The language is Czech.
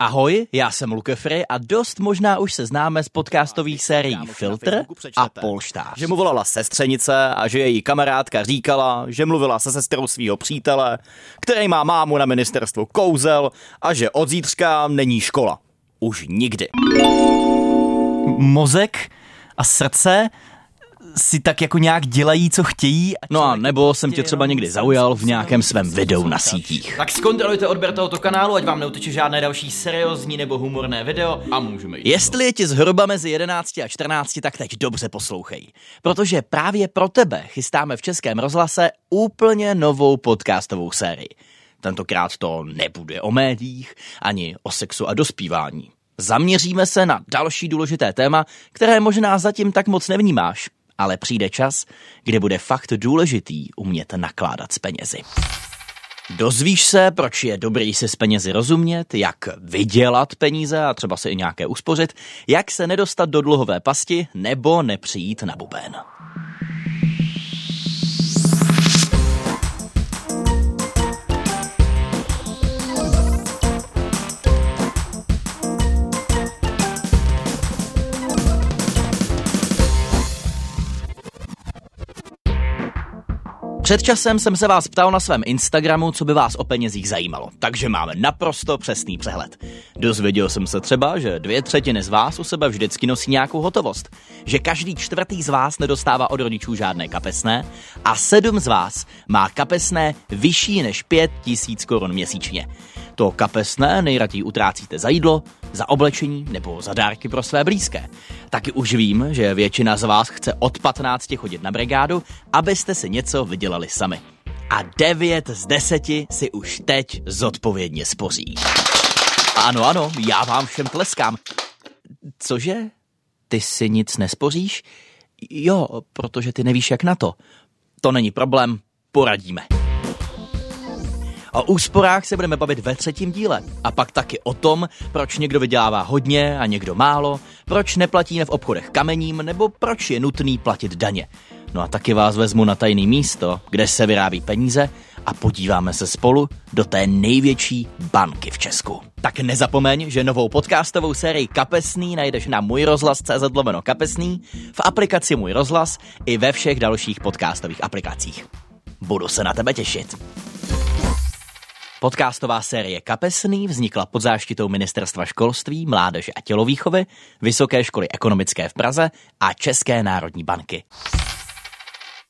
Ahoj, já jsem Lukefry a dost možná už se známe z podcastových sérií Filtr a Polštář. Že mu volala sestřenice a že její kamarádka říkala, že mluvila se sestrou svého přítele, který má mámu na ministerstvu kouzel a že od zítřka není škola. Už nikdy. Mozek a srdce si tak jako nějak dělají, co chtějí. No a nebo jsem tě třeba někdy zaujal v nějakém svém videu na sítích. Tak zkontrolujte odběr tohoto kanálu, ať vám neuteče žádné další seriózní nebo humorné video a můžeme jít. Jestli je ti zhruba mezi 11 a 14, tak teď dobře poslouchej. Protože právě pro tebe chystáme v Českém rozhlase úplně novou podcastovou sérii. Tentokrát to nebude o médiích, ani o sexu a dospívání. Zaměříme se na další důležité téma, které možná zatím tak moc nevnímáš, ale přijde čas, kdy bude fakt důležitý umět nakládat s penězi. Dozvíš se, proč je dobrý si s penězi rozumět, jak vydělat peníze a třeba si i nějaké uspořit, jak se nedostat do dluhové pasti nebo nepřijít na buben. Před časem jsem se vás ptal na svém Instagramu, co by vás o penězích zajímalo, takže máme naprosto přesný přehled. Dozvěděl jsem se třeba, že dvě třetiny z vás u sebe vždycky nosí nějakou hotovost, že každý čtvrtý z vás nedostává od rodičů žádné kapesné a sedm z vás má kapesné vyšší než pět tisíc korun měsíčně. To kapesné nejraději utrácíte za jídlo, za oblečení nebo za dárky pro své blízké. Taky už vím, že většina z vás chce od 15 chodit na brigádu, abyste si něco vydělali sami. A 9 z 10 si už teď zodpovědně spoří. Ano, ano, já vám všem tleskám. Cože? Ty si nic nespoříš? Jo, protože ty nevíš jak na to. To není problém, poradíme. O úsporách se budeme bavit ve třetím díle. A pak taky o tom, proč někdo vydělává hodně a někdo málo, proč neplatíme v obchodech kamením nebo proč je nutný platit daně. No a taky vás vezmu na tajný místo, kde se vyrábí peníze a podíváme se spolu do té největší banky v Česku. Tak nezapomeň, že novou podcastovou sérii Kapesný najdeš na můj rozhlas.cz lomeno kapesný, v aplikaci Můj rozhlas i ve všech dalších podcastových aplikacích. Budu se na tebe těšit. Podcastová série Kapesný vznikla pod záštitou Ministerstva školství, mládeže a tělovýchovy, Vysoké školy ekonomické v Praze a České národní banky.